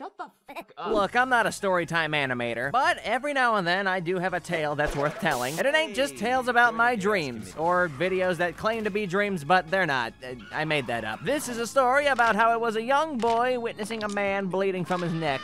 shut the fuck up. Look, I'm not a storytime animator, but every now and then I do have a tale that's worth telling. And it ain't just tales about my dreams, or videos that claim to be dreams, but they're not. I made that up. This is a story about how it was a young boy witnessing a man bleeding from his neck.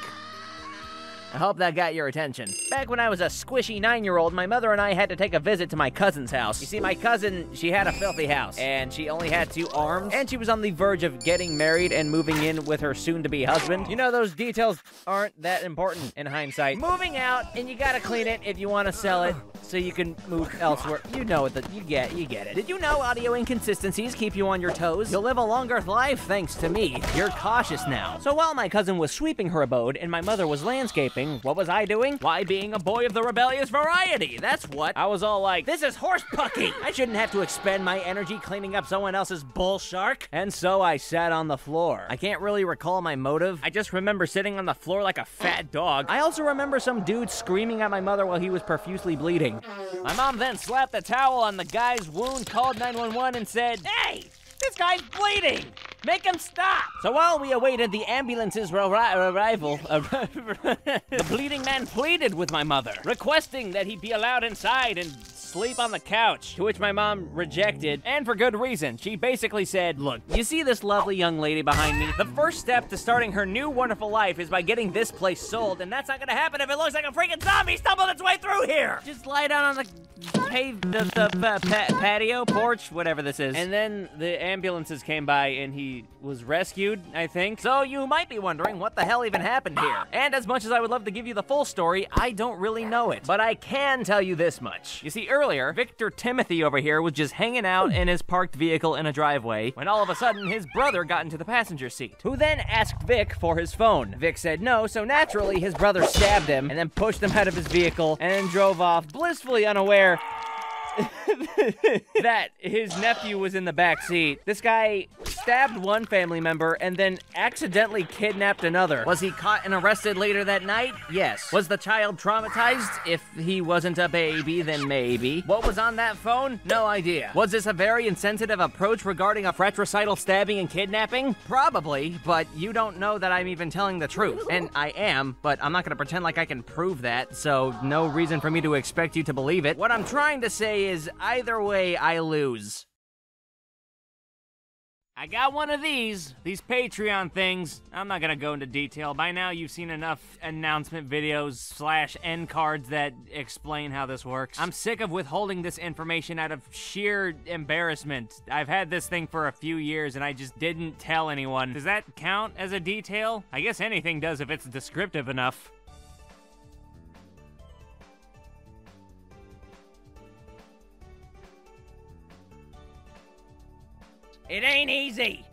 I hope that got your attention. Back when I was a squishy nine-year-old, my mother and I had to take a visit to my cousin's house. You see, my cousin, she had a filthy house, and she only had two arms, and she was on the verge of getting married and moving in with her soon-to-be husband. You know, those details aren't that important in hindsight. Moving out, and you gotta clean it if you want to sell it, so you can move elsewhere. You know what the, you get, you get it. Did you know audio inconsistencies keep you on your toes? You'll live a longer life thanks to me. You're cautious now. So while my cousin was sweeping her abode and my mother was landscaping, what was I doing? Why, being a boy of the rebellious variety. That's what. I was all like, this is horse pucky. I shouldn't have to expend my energy cleaning up someone else's bull shark. And so I sat on the floor. I can't really recall my motive. I just remember sitting on the floor like a fat dog. I also remember some dude screaming at my mother while he was profusely bleeding. My mom then slapped the towel on the guy's wound, called 911, and said, Hey, this guy's bleeding! Make him stop! So while we awaited the ambulance's arri- arrival, the bleeding man pleaded with my mother, requesting that he be allowed inside and sleep on the couch, to which my mom rejected, and for good reason. She basically said, Look, you see this lovely young lady behind me? The first step to starting her new wonderful life is by getting this place sold, and that's not gonna happen if it looks like a freaking zombie stumbled its way through here! Just lie down on the pave the, the pa- patio, porch, whatever this is. And then the ambulances came by and he was rescued, I think. So you might be wondering what the hell even happened here. And as much as I would love to give you the full story, I don't really know it. But I can tell you this much. You see, earlier, Victor Timothy over here was just hanging out in his parked vehicle in a driveway when all of a sudden his brother got into the passenger seat, who then asked Vic for his phone. Vic said no, so naturally his brother stabbed him and then pushed him out of his vehicle and then drove off, blissfully unaware that his nephew was in the back seat. This guy stabbed one family member and then accidentally kidnapped another. Was he caught and arrested later that night? Yes. Was the child traumatized? If he wasn't a baby, then maybe. What was on that phone? No idea. Was this a very insensitive approach regarding a fratricidal stabbing and kidnapping? Probably, but you don't know that I'm even telling the truth. And I am, but I'm not gonna pretend like I can prove that, so no reason for me to expect you to believe it. What I'm trying to say is either way, I lose. I got one of these, these Patreon things. I'm not gonna go into detail. By now, you've seen enough announcement videos slash end cards that explain how this works. I'm sick of withholding this information out of sheer embarrassment. I've had this thing for a few years and I just didn't tell anyone. Does that count as a detail? I guess anything does if it's descriptive enough. It ain't easy.